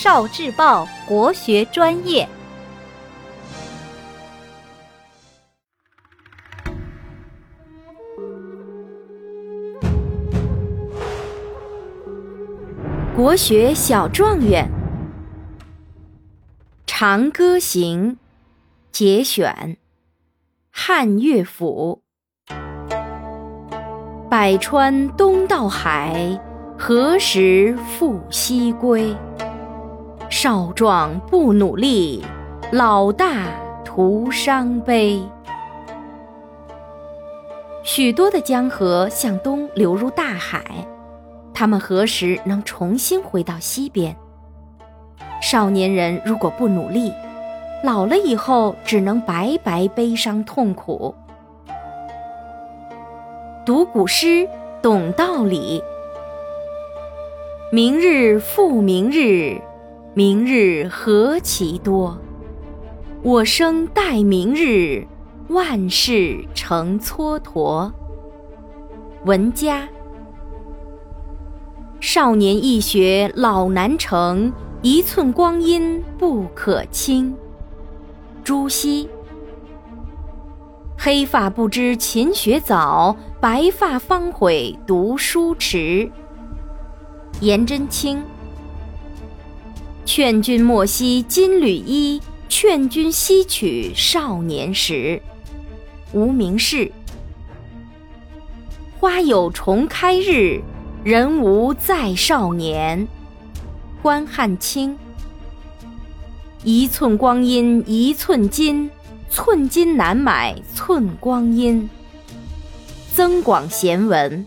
少智报国学专业。国学小状元，《长歌行》节选，汉乐府。百川东到海，何时复西归？少壮不努力，老大徒伤悲。许多的江河向东流入大海。他们何时能重新回到西边？少年人如果不努力，老了以后只能白白悲伤痛苦。读古诗，懂道理。明日复明日，明日何其多。我生待明日，万事成蹉跎。文家。少年易学老难成，一寸光阴不可轻。朱熹。黑发不知勤学早，白发方悔读书迟。颜真卿。劝君莫惜金缕衣，劝君惜取少年时。无名氏。花有重开日。人无再少年，关汉卿。一寸光阴一寸金，寸金难买寸光阴。增广贤文。